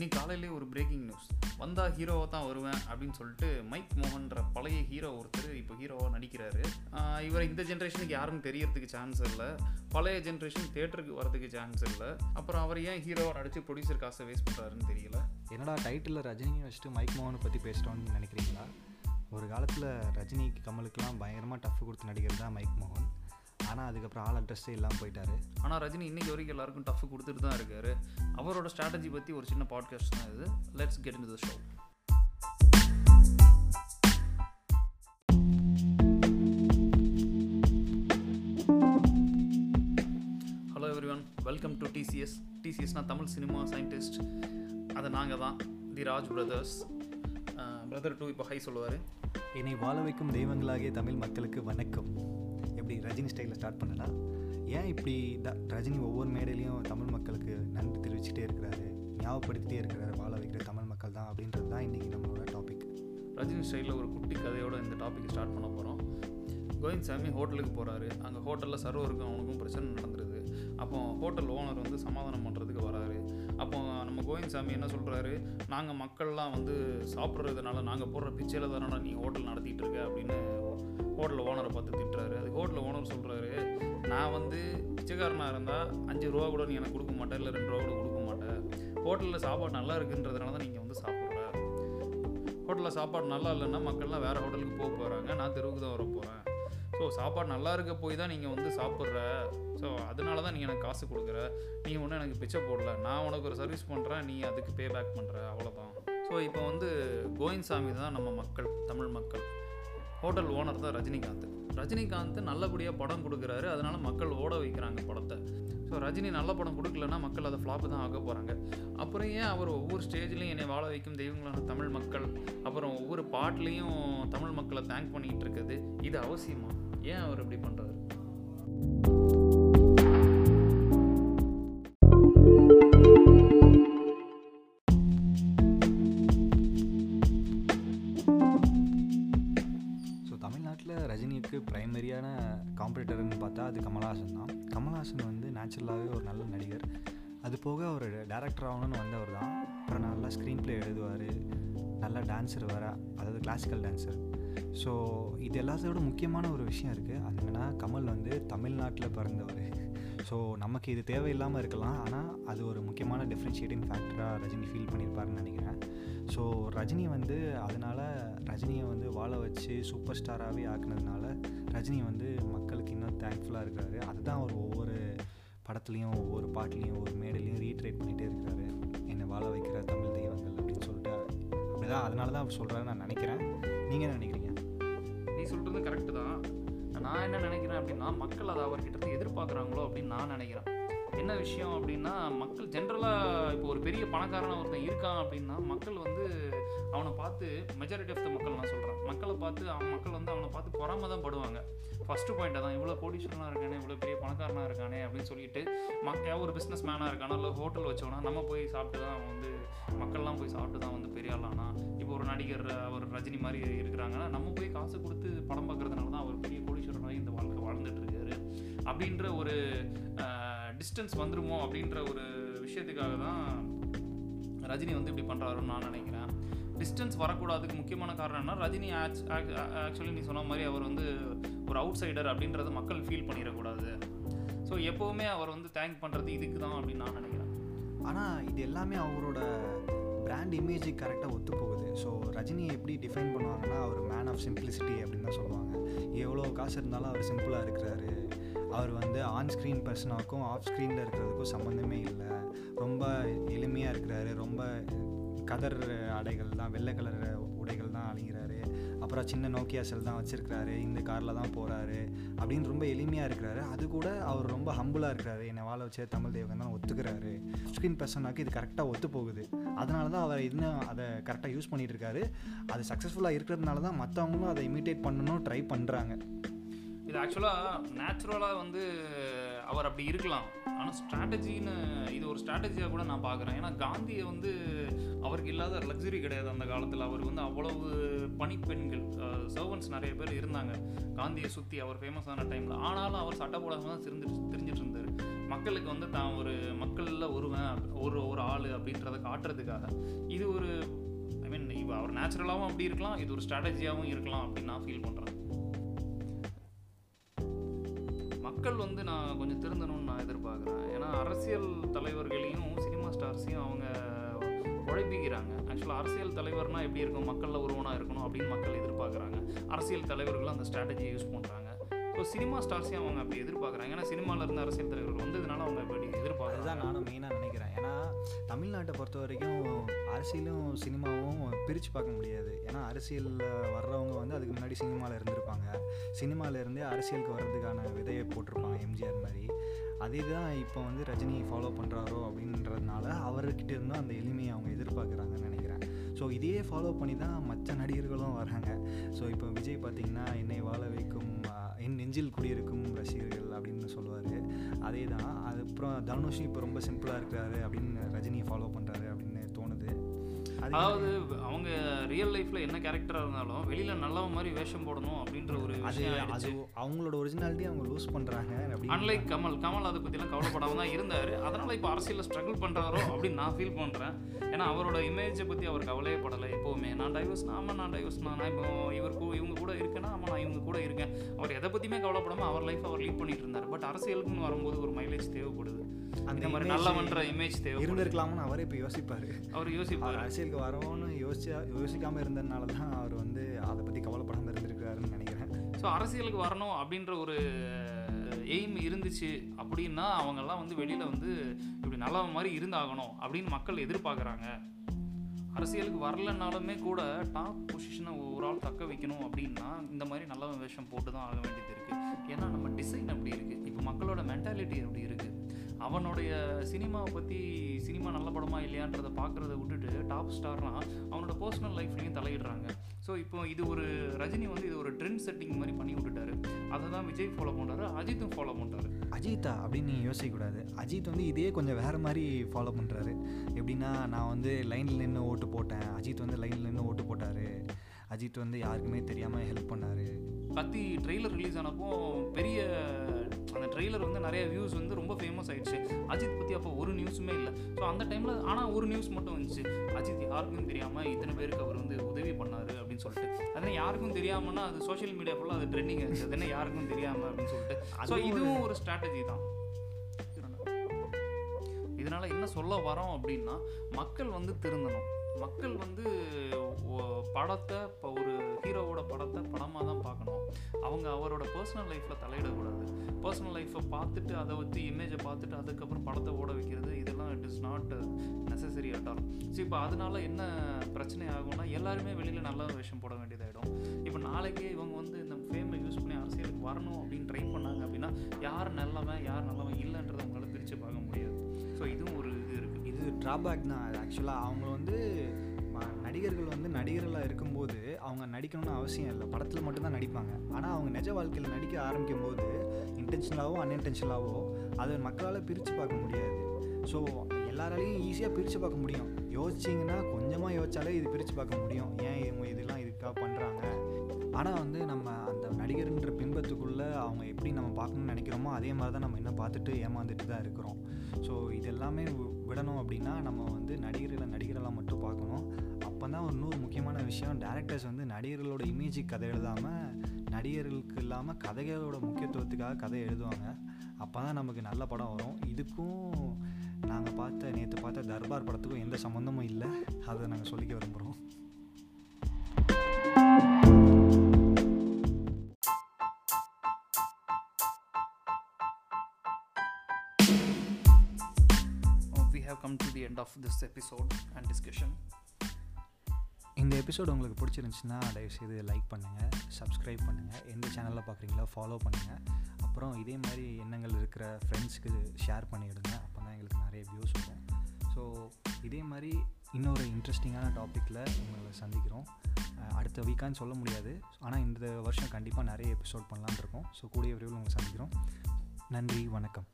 இன்னைக்கு காலையிலே ஒரு பிரேக்கிங் நியூஸ் வந்தால் ஹீரோவாக தான் வருவேன் அப்படின்னு சொல்லிட்டு மைக் மோகன்ற பழைய ஹீரோ ஒருத்தர் இப்போ ஹீரோவாக நடிக்கிறாரு. இவர் இந்த ஜென்ரேஷனுக்கு யாரும் தெரியறதுக்கு சான்ஸ் இல்லை. பழைய ஜென்ரேஷன் தேட்டருக்கு வரதுக்கு சான்ஸ் இல்லை. அப்புறம் அவர் ஏன் ஹீரோவாக நடித்து ப்ரொடியூசர் காசை வேஸ்ட் பண்ணுறாருன்னு தெரியல. என்னடா டைட்டிலில் ரஜினி வச்சுட்டு மைக் மோகனை பற்றி பேசுகிறோன்னு நினைக்கிறீங்களா? ஒரு காலத்தில் ரஜினிக்கு கமலுக்கெல்லாம் பயங்கரமாக டஃப் கொடுத்து நடிக்கிறது தான் மைக் மோகன். ஆனால் அதுக்கப்புறம் ஆள் அட்ரஸே இல்லாமல் போயிட்டாரு. ஆனால் ரஜினி இன்னைக்கு வரைக்கும் எல்லாருக்கும் டஃப் கொடுத்துட்டு தான் இருக்காரு. அவரோட ஸ்ட்ராட்டஜி பற்றி ஒரு சின்ன பாட்காஸ்ட் தான் இது. Let's get in the show hello everyone welcome to TCS டிசிஎஸ்னா Tamil cinema scientist அது நாங்கள் தான். The Raj brothers brother too இப்போ ஹை சொல்லுவார். என்னை வாழ வைக்கும் தெய்வங்களாகிய தமிழ் மக்களுக்கு வணக்கம். எப்படி ரஜினி ஸ்டைலில் ஸ்டார்ட் பண்ணலாம் ஏன் இப்படி த ரஜினி ஒவ்வொரு மேடையிலையும் தமிழ் மக்களுக்கு நன்றி தெரிவிச்சுட்டே இருக்கிறாரு ஞாபகப்படுத்திட்டே இருக்கிறாரு வாழ வைக்கிற தமிழ் மக்கள் தான் அப்படின்றது தான் இன்றைக்கி நம்மளோட டாபிக் ரஜினி ஸ்டைலில் ஒரு குட்டி கதையோடு இந்த டாபிக் ஸ்டார்ட் பண்ண போகிறோம் கோவிந்த் சாமி ஹோட்டலுக்கு போகிறாரு அங்கே ஹோட்டலில் சர்வருக்கும் அவனுக்கும் பிரச்சனை நடந்துருது. அப்போ ஹோட்டல் ஓனர் வந்து சமாதானம் பண்ணுறதுக்கு வராரு. அப்போ நம்ம கோவிந்த் சாமி என்ன சொல்கிறாரு நாங்கள் மக்கள்லாம் வந்து சாப்பிட்றதுனால நாங்கள் போடுற பிச்சையில் தானடா நீ ஹோட்டல் நடத்திட்டு இருக்க? அப்படின்னு ஹோட்டல் ஓனரை பார்த்து திட்டுறாரு. அது ஹோட்டல் ஓனர் சொல்கிறாரு நான் வந்து பிச்சைக்காரனாக இருந்தால் அஞ்சு ரூபா கூட நீ எனக்கு கொடுக்க மாட்டேன் இல்லை ரெண்டு ரூபா கூட கொடுக்க மாட்டேன் ஹோட்டலில் சாப்பாடு நல்லா இருக்குன்றதுனால தான் நீங்கள் வந்து சாப்பிட்ற ஹோட்டலில் சாப்பாடு நல்லா இல்லைன்னா மக்கள்லாம் வேறு ஹோட்டலுக்கு போக போகிறாங்க நான் தெருவுக்கு தான் வர போகிறேன் ஸோ சாப்பாடு நல்லா இருக்க போய் தான் நீங்கள் வந்து சாப்பிட்ற. ஸோ அதனால தான் நீங்கள் எனக்கு காசு கொடுக்குற. நீ ஒன்றும் எனக்கு பிச்சை போடல. நான் உனக்கு ஒரு சர்வீஸ் பண்ணுறேன் நீ அதுக்கு பே பேக் பண்ணுற அவ்வளோதான் ஸோ இப்போ வந்து கோவிந்த் சாமி தான் நம்ம மக்கள் தமிழ் மக்கள். ஹோட்டல் ஓனர் தான் ரஜினிகாந்த். ரஜினிகாந்த் நல்லபடியாக படம் கொடுக்குறாரு. அதனால் மக்கள் ஓட வைக்கிறாங்க படத்தை. ஸோ ரஜினி நல்ல படம் கொடுக்கலன்னா மக்கள் அதை ஃப்ளாப்பு தான் ஆக போகிறாங்க அப்புறம் ஏன் அவர் ஒவ்வொரு ஸ்டேஜ்லேயும் என்னை வாழ வைக்கும் தெய்வங்களான தமிழ் மக்கள்? அப்புறம் ஒவ்வொரு பாட்லேயும் தமிழ் மக்களை தேங்க் பண்ணிகிட்டு இருக்குது. இது அவசியமாக ஏன் அவர் இப்படி பண்ணுறாரு ஸோ தமிழ்நாட்டில் ரஜினிக்கு ப்ரைமரியான காம்படிட்டர்னு பார்த்தா அது கமல்ஹாசன் தான். கமல்ஹாசன் வந்து நேச்சுரலாகவே ஒரு நல்ல நடிகர். அது போக அவர் டேரக்டர் ஆகணும்னு வந்தவர் தான். அப்புறம் நல்லா ஸ்க்ரீன் ப்ளே எழுதுவார். நல்ல டான்ஸர் வர அதாவது கிளாசிக்கல் டான்ஸர் ஸோ இது எல்லாத்தோட முக்கியமான ஒரு விஷயம் இருக்குது அது என்னென்னா கமல் வந்து தமிழ்நாட்டில் பிறந்தவர். ஸோ நமக்கு இது தேவையில்லாமல் இருக்கலாம். ஆனால் அது ஒரு முக்கியமான டிஃப்ரென்ஷியேட்டிங் ஃபேக்டராக ரஜினி ஃபீல் பண்ணியிருப்பாருன்னு நினைக்கிறேன். ஸோ ரஜினி வந்து அதனால் ரஜினியை வந்து வாழ வச்சு சூப்பர் ஸ்டாராகவே ஆக்குனதுனால ரஜினி வந்து மக்களுக்கு இன்னும் தேங்க்ஃபுல்லாக இருக்கிறாரு. அதுதான் அவர் ஒவ்வொரு படத்துலையும் ஒவ்வொரு பாட்டிலையும் ஒவ்வொரு மேடையிலையும் ரீட்ரேட் பண்ணிகிட்டே இருக்கிறாரு. என்னை வாழ வைக்கிற தமிழ் தெய்வங்கள் அப்படின்னு சொல்லிட்டு. அப்படிதான் அதனால தான் அவர் சொல்கிறாரு நான் நினைக்கிறேன். நீங்கள் என்ன நினைக்கிறீங்க? நீ சொல்கிறது கரெக்டு தான். நான் என்ன நினைக்கிறேன் அப்படின்னா மக்கள் அதை அவர்கிட்ட இருந்து எதிர்பார்க்குறாங்களோ அப்படின்னு நான் நினைக்கிறேன். என்ன விஷயம் அப்படின்னா மக்கள் ஜென்ரலாக இப்போ ஒரு பெரிய பணக்காரன ஒருத்தன் இருக்கான் அப்படின்னா மக்கள் வந்து அவனை பார்த்து மெஜாரிட்டி ஆஃப் த மக்கள் நான் சொல்கிறேன் மக்களை பார்த்து அவன் மக்கள் வந்து அவனை பார்த்து பொறாம தான் படுவாங்க. ஃபஸ்ட்டு பாயிண்ட்டை தான் இவ்வளோ கோடீஸ்வரனாக இருக்கானே இவ்வளோ பெரிய பணக்காரனாக இருக்கானே அப்படின்னு சொல்லிட்டு மக்க ஒரு பிஸ்னஸ் மேனாக இருக்கானா இல்லை ஹோட்டல் வச்சோன்னா நம்ம போய் சாப்பிட்டு தான் அவன் வந்து மக்கள்லாம் போய் சாப்பிட்டு தான் வந்து பெரிய ஆளானா இப்போ ஒரு நடிகர் அவர் ரஜினி மாதிரி இருக்கிறாங்கன்னா நம்ம போய் காசு கொடுத்து படம் பார்க்குறதுனால தான் அவர் பெரிய கோடீஸ்வரனாக இந்த வாழ்க்கை வாழ்ந்துட்டு இருக்காரு. அப்படின்ற ஒரு டிஸ்டன்ஸ் வந்துருமோ அப்படின்ற ஒரு விஷயத்துக்காக தான் ரஜினி வந்து இப்படி பண்ணுறாருன்னு நான் நினைக்கிறேன். டிஸ்டன்ஸ் வரக்கூடாதுக்கு முக்கியமான காரணம் என்ன ரஜினி ஆக்சுவலி நீ சொன்ன மாதிரி அவர் வந்து ஒரு அவுட் சைடர் அப்படின்றத மக்கள் ஃபீல் பண்ணிடக்கூடாது. ஸோ எப்போவுமே அவர் வந்து தேங்க் பண்ணுறது இதுக்கு தான் அப்படின்னு நான் நினைக்கிறேன். ஆனால் இது எல்லாமே அவரோட பிராண்ட் இமேஜுக்கு கரெக்டாக ஒத்து போகுது ஸோ ரஜினியை எப்படி டிஃபைன் பண்ணுவாங்கன்னா அவர் மேன் ஆஃப் சிம்பிளிசிட்டி அப்படின்னு தான் சொல்லுவாங்க. எவ்வளோ காசு இருந்தாலும் அவர் சிம்பிளாக இருக்கிறாரு. அவர் வந்து ஆன் ஸ்க்ரீன் பர்சனாக்கும் ஆஃப் ஸ்க்ரீனில் இருக்கிறதுக்கும் சம்மந்தமே கதர் ஆடைகள் தான் வெள்ளை கலர் உடைகள் தான் அணிகிறாரு. அப்புறம் சின்ன நோக்கியா செல் தான் வச்சுருக்கிறாரு. இந்த காரில் தான் போகிறாரு அப்படின்னு ரொம்ப எளிமையாக இருக்கிறாரு. அது கூட அவர் ரொம்ப ஹம்புளாக இருக்கிறாரு. என்னை வாழ வச்ச தமிழ் தேவன் தான் ஒத்துக்கிறாரு. ஸ்க்ரீன் பர்சனாக்கு இது கரெக்டாக ஒத்து போகுது அதனால தான் அவர் இன்னும் அதை கரெக்டாக யூஸ் பண்ணிகிட்டு இருக்காரு. அது சக்ஸஸ்ஃபுல்லாக இருக்கிறதுனால தான் மற்றவங்களும் அதை இமிட்டேட் பண்ணணும் ட்ரை பண்ணுறாங்க இது ஆக்சுவலாக நேச்சுரலாக வந்து அவர் அப்படி இருக்கலாம். ஆனால் ஸ்ட்ராட்டஜின்னு இது ஒரு ஸ்ட்ராட்டஜியாக கூட நான் பார்க்குறேன் ஏன்னா காந்தியை வந்து அவருக்கு இல்லாத லக்ஸுரி கிடையாது அந்த காலத்தில். அவர் வந்து அவ்வளவு பணிப்பெண்கள் சர்வன்ஸ் நிறைய பேர் இருந்தாங்க. காந்தியை சுற்றி அவர் ஃபேமஸான டைமில் ஆனாலும் அவர் சட்டை போடாமல் தான் திரிஞ்சு தெரிஞ்சிட்டு இருந்தார். மக்களுக்கு வந்து தான் ஒரு மக்களில் ஒருவன் ஒரு ஒரு ஆள் அப்படின்றத காட்டுறதுக்காக. இது ஒரு ஐ மீன் இப்போ அவர் நேச்சுரலாகவும் அப்படி இருக்கலாம். இது ஒரு ஸ்ட்ராட்டஜியாகவும் இருக்கலாம் அப்படின்னு நான் ஃபீல் பண்ணுறேன் மக்கள் வந்து நான் கொஞ்சம் திருந்தணும்னு நான் எதிர்பார்க்குறேன். ஏன்னா அரசியல் தலைவர்களையும் சினிமா ஸ்டார்ஸையும் அவங்க உழைப்பிக்கிறாங்க. ஆக்சுவலாக அரசியல் தலைவர்னால் எப்படி இருக்கும்? மக்களில் ஒருவனாக இருக்கணும் அப்படின்னு மக்கள் எதிர்பார்க்குறாங்க. அரசியல் தலைவர்களும் அந்த ஸ்ட்ராட்டஜியை யூஸ் பண்ணுறாங்க ஸோ சினிமா ஸ்டார்ஸையும் அவங்க அப்படி எதிர்பார்க்குறாங்க. ஏன்னா சினிமாவில் இருந்த அரசியல் தலைவர்கள் வந்ததுனால அவங்க அப்படி தான் நானும் மெயினாக நினைக்கிறேன். ஏன்னா தமிழ்நாட்டை பொறுத்த வரைக்கும் அரசியலும் சினிமாவும் பிரித்து பார்க்க முடியாது. ஏன்னா அரசியலில் வர்றவங்க வந்து அதுக்கு முன்னாடி சினிமாவில் இருந்திருப்பாங்க. சினிமாவில் இருந்தே அரசியலுக்கு வர்றதுக்கான விதையை போட்டிருப்பாங்க எம்ஜிஆர் மாதிரி. அதே தான் இப்போ வந்து ரஜினி ஃபாலோ பண்ணுறாரோ அப்படின்றதுனால அவர்கிட்ட இருந்தும் அந்த எளிமையை அவங்க எதிர்பார்க்குறாங்கன்னு நினைக்கிறேன். ஸோ இதையே ஃபாலோ பண்ணி தான் மற்ற நடிகர்களும் வராங்க ஸோ இப்போ விஜய் பார்த்திங்கன்னா என்னை வாழ வைக்கும் என் நெஞ்சில் குடியிருக்கும் ரசிகர்கள் அப்படின்னு சொல்லுவார். அதே தான் அதுக்கப்புறம் தனுஷ் இப்போ ரொம்ப சிம்பிளாக இருக்காரு அப்படின்னு ரஜினியை ஃபாலோ பண்ணுறாரு அதாவது அவங்க ரியல் லைஃப்பில் என்ன கேரக்டராக இருந்தாலும் வெளியில் நல்லவன் மாதிரி வேஷம் போடணும் அப்படின்ற ஒரு அது விஷயம் அது ஆயிடுச்சு. அவங்களோட ஒரிஜினாலிட்டி அவங்க லூஸ் அப்படின்னு அன்லைக் கமல் கமல் அதை பற்றிலாம் கவலைப்படாம தான் இருந்தார். அதனால் இப்போ அரசியலில் ஸ்ட்ரகிள் பண்ணுறாரோ அப்படின்னு நான் ஃபீல் பண்ணுறேன் ஏன்னா அவரோட இமேஜை பற்றி அவர் கவலையே படலை எப்போவுமே. நான் டைவர்ஸ்னா ஆமாம் நான் டைவர்ஸ்னா நான் இப்போ இவர் இவங்க கூட இருக்கேன்னா ஆமாம் நான் இவங்க கூட இருக்கேன். அவர் எதை பற்றியுமே கவலைப்படாமல் அவர் லைஃப் அவர் லீட் பண்ணிட்டு இருந்தார். பட் அரசியலுக்குன்னு வரும்போது ஒரு மைலேஜ் தேவைப்படுது. அந்த மாதிரி நல்லவன்ற இமேஜ் தேவைப்படுது. இருந்திருக்கலாம்னு அவரே இப்போ யோசிப்பார். அவர் யோசிப்பார். அவர் அரசியலுக்கு வரவோன்னு யோசிச்சா யோசிக்காமல் இருந்ததுனால தான் அவர் வந்து அதை பற்றி கவலைப்படாமல் இருந்திருக்காருன்னு நினைக்கிறேன். ஸோ அரசியலுக்கு வரணும் அப்படின்ற ஒரு எய்ம் இருந்துச்சு அப்படின்னா அவங்கெல்லாம் வந்து வெளியில் வந்து இப்படி நல்லவன் மாதிரி இருந்தாகணும் அப்படின்னு மக்கள் எதிர்பார்க்குறாங்க. அரசியலுக்கு வரலனாலுமே கூட டாப் பொசிஷனை ஒரு ஆள் தக்க வைக்கணும் அப்படின்னா இந்த மாதிரி நல்லவன் வேஷம் போட்டு தான் ஆக வேண்டியது இருக்குது ஏன்னா நம்ம டிசைன் அப்படி இருக்குது இப்போ மக்களோட மென்டாலிட்டி அப்படி இருக்குது அவனுடைய சினிமாவை பற்றி சினிமா நல்ல படமா இல்லையான்றதை பார்க்குறத விட்டுட்டு டாப் ஸ்டார்லாம் அவனோட பர்சனல் லைஃப்லையும் தலையிடுறாங்க. ஸோ இப்போ இது ஒரு ரஜினி வந்து இது ஒரு ட்ரெண்ட் செட்டிங் மாதிரி பண்ணி விட்டுட்டாரு. அதை தான் விஜய் ஃபாலோ பண்ணுறாரு அஜித்தும் ஃபாலோ பண்ணுறாரு அஜித்தா அப்படின்னு நீங்கள் யோசிக்கக்கூடாது அஜித் வந்து இதே கொஞ்சம் வேறு மாதிரி ஃபாலோ பண்ணுறாரு எப்படின்னா நான் வந்து லைனில் நின்று ஓட்டு போட்டேன். அஜித் வந்து லைனில் நின்று அஜித் வந்து யாருக்குமே தெரியாமல் ஹெல்ப் பண்ணார். கத்தி ட்ரெய்லர் ரிலீஸ் ஆனப்போ பெரிய அந்த ட்ரெய்லர் வந்து நிறைய வியூஸ் வந்து ரொம்ப ஃபேமஸ் ஆயிடுச்சு. அஜித் பற்றி அப்போ ஒரு நியூஸுமே இல்லை. ஸோ அந்த டைமில் ஆனால் ஒரு நியூஸ் மட்டும் வந்துச்சு. அஜித் யாருக்கும் தெரியாமல் இத்தனை பேருக்கு அவர் வந்து உதவி பண்ணார் அப்படின்னு சொல்லிட்டு. அதனால் யாருக்கும் தெரியாமன்னா அது சோஷியல் மீடியா ஃபுல்லாக அது ட்ரெண்டிங் ஆச்சு அது என்ன யாருக்கும் தெரியாமல் அப்படின்னு சொல்லிட்டு. ஸோ இதுவும் ஒரு ஸ்ட்ராட்டஜி தான். இதனால என்ன சொல்ல வரோம் அப்படின்னா மக்கள் வந்து திருந்தணும். மக்கள் வந்து படத்தை இப்போ ஒரு ஹீரோவோட படத்தை படமாக தான் பார்க்கணும். அவங்க அவரோட பர்சனல் லைஃப்பில் தலையிடக்கூடாது. பர்சனல் லைஃப்பை பார்த்துட்டு அதை வச்சு இமேஜை பார்த்துட்டு அதுக்கப்புறம் படத்தை ஓட வைக்கிறது இதெல்லாம் it is not necessary at all so இப்போ அதனால என்ன பிரச்சனை ஆகும்னா எல்லாருமே வெளியில் நல்ல விஷயம் போட வேண்டியதாகிடும் இப்போ நாளைக்கே இவங்க வந்து இந்த ஃபேமை யூஸ் பண்ணி அரசியலுக்கு வரணும் அப்படின்னு ட்ரை பண்ணாங்க அப்படின்னா யார் நல்லவன் யார் நல்லவன் இல்லைன்றதை அவங்களால பிரித்து பார்க்க முடியாது. ஸோ இதுவும் ட்ராபேக் தான். அது ஆக்சுவலாக அவங்க வந்து நடிகர்கள் வந்து நடிகர்களாக இருக்கும்போது அவங்க நடிக்கணும்னு அவசியம் இல்லை. படத்தில் மட்டும்தான் நடிப்பாங்க. ஆனால் அவங்க நிஜ வாழ்க்கையில் நடிக்க ஆரம்பிக்கும் போது இன்டென்ஷனலாவோ அன்இன்டென்ஷனலாகவோ அதை மக்களால் பிரித்து பார்க்க முடியாது. ஸோ எல்லாராலையும் ஈஸியாக பிரித்து பார்க்க முடியும். யோசிச்சிங்கன்னா கொஞ்சமாக யோசிச்சாலே இது பிரித்து பார்க்க முடியும். ஏன் இவங்க இதெல்லாம் இதுக்காக பண்ணுறாங்க ஆனால் வந்து நம்ம அந்த நடிகர்ன்ற பின்பத்துக்குள்ளே அவங்க எப்படி நம்ம பார்க்கணும்னு நினைக்கிறோமோ அதே மாதிரி தான் நம்ம இன்னும் பார்த்துட்டு ஏமாந்துட்டு தான் இருக்கிறோம். ஸோ இதெல்லாமே விடணும் அப்படின்னா நம்ம வந்து நடிகர்களை நடிகர்களாக மட்டும் பார்க்கணும். அப்போ தான் ஒரு இன்னொரு முக்கியமான விஷயம் டேரக்டர்ஸ் வந்து நடிகர்களோட இமேஜுக்கு கதை எழுதாமல் நடிகர்களுக்கு இல்லாமல் கதைகளோட முக்கியத்துவத்துக்காக கதை எழுதுவாங்க. அப்போ தான் நமக்கு நல்ல படம் வரும். இதுக்கும் நாங்கள் பார்த்த நேற்று பார்த்த தர்பார் படத்துக்கும் எந்த சம்மந்தமும் இல்லை. அதை நாங்கள் சொல்லிக்க விரும்புகிறோம் have come to the end of this episode and discussion. இந்த எபிசோடு உங்களுக்கு பிடிச்சிருந்துச்சுன்னா தயவுசெய்து லைக் பண்ணுங்கள் சப்ஸ்கிரைப் பண்ணுங்கள் எந்த சேனலில் பார்க்குறீங்களோ ஃபாலோ பண்ணுங்கள் அப்புறம் இதே மாதிரி எண்ணங்கள் இருக்கிற ஃப்ரெண்ட்ஸ்க்கு ஷேர் பண்ணிவிடுங்க அப்போ தான் எங்களுக்கு நிறைய வியூஸ் வரும். ஸோ இதே மாதிரி இன்னொரு இன்ட்ரெஸ்டிங்கான டாப்பிக்கில் உங்களை சந்திக்கிறோம். அடுத்த வீக்கான்னு சொல்ல முடியாது. ஆனால் இந்த வருஷம் கண்டிப்பாக நிறைய எபிசோட் பண்ணலான்னு இருக்கோம். ஸோ கூடிய விரைவில் உங்களை சந்திக்கிறோம். நன்றி வணக்கம்.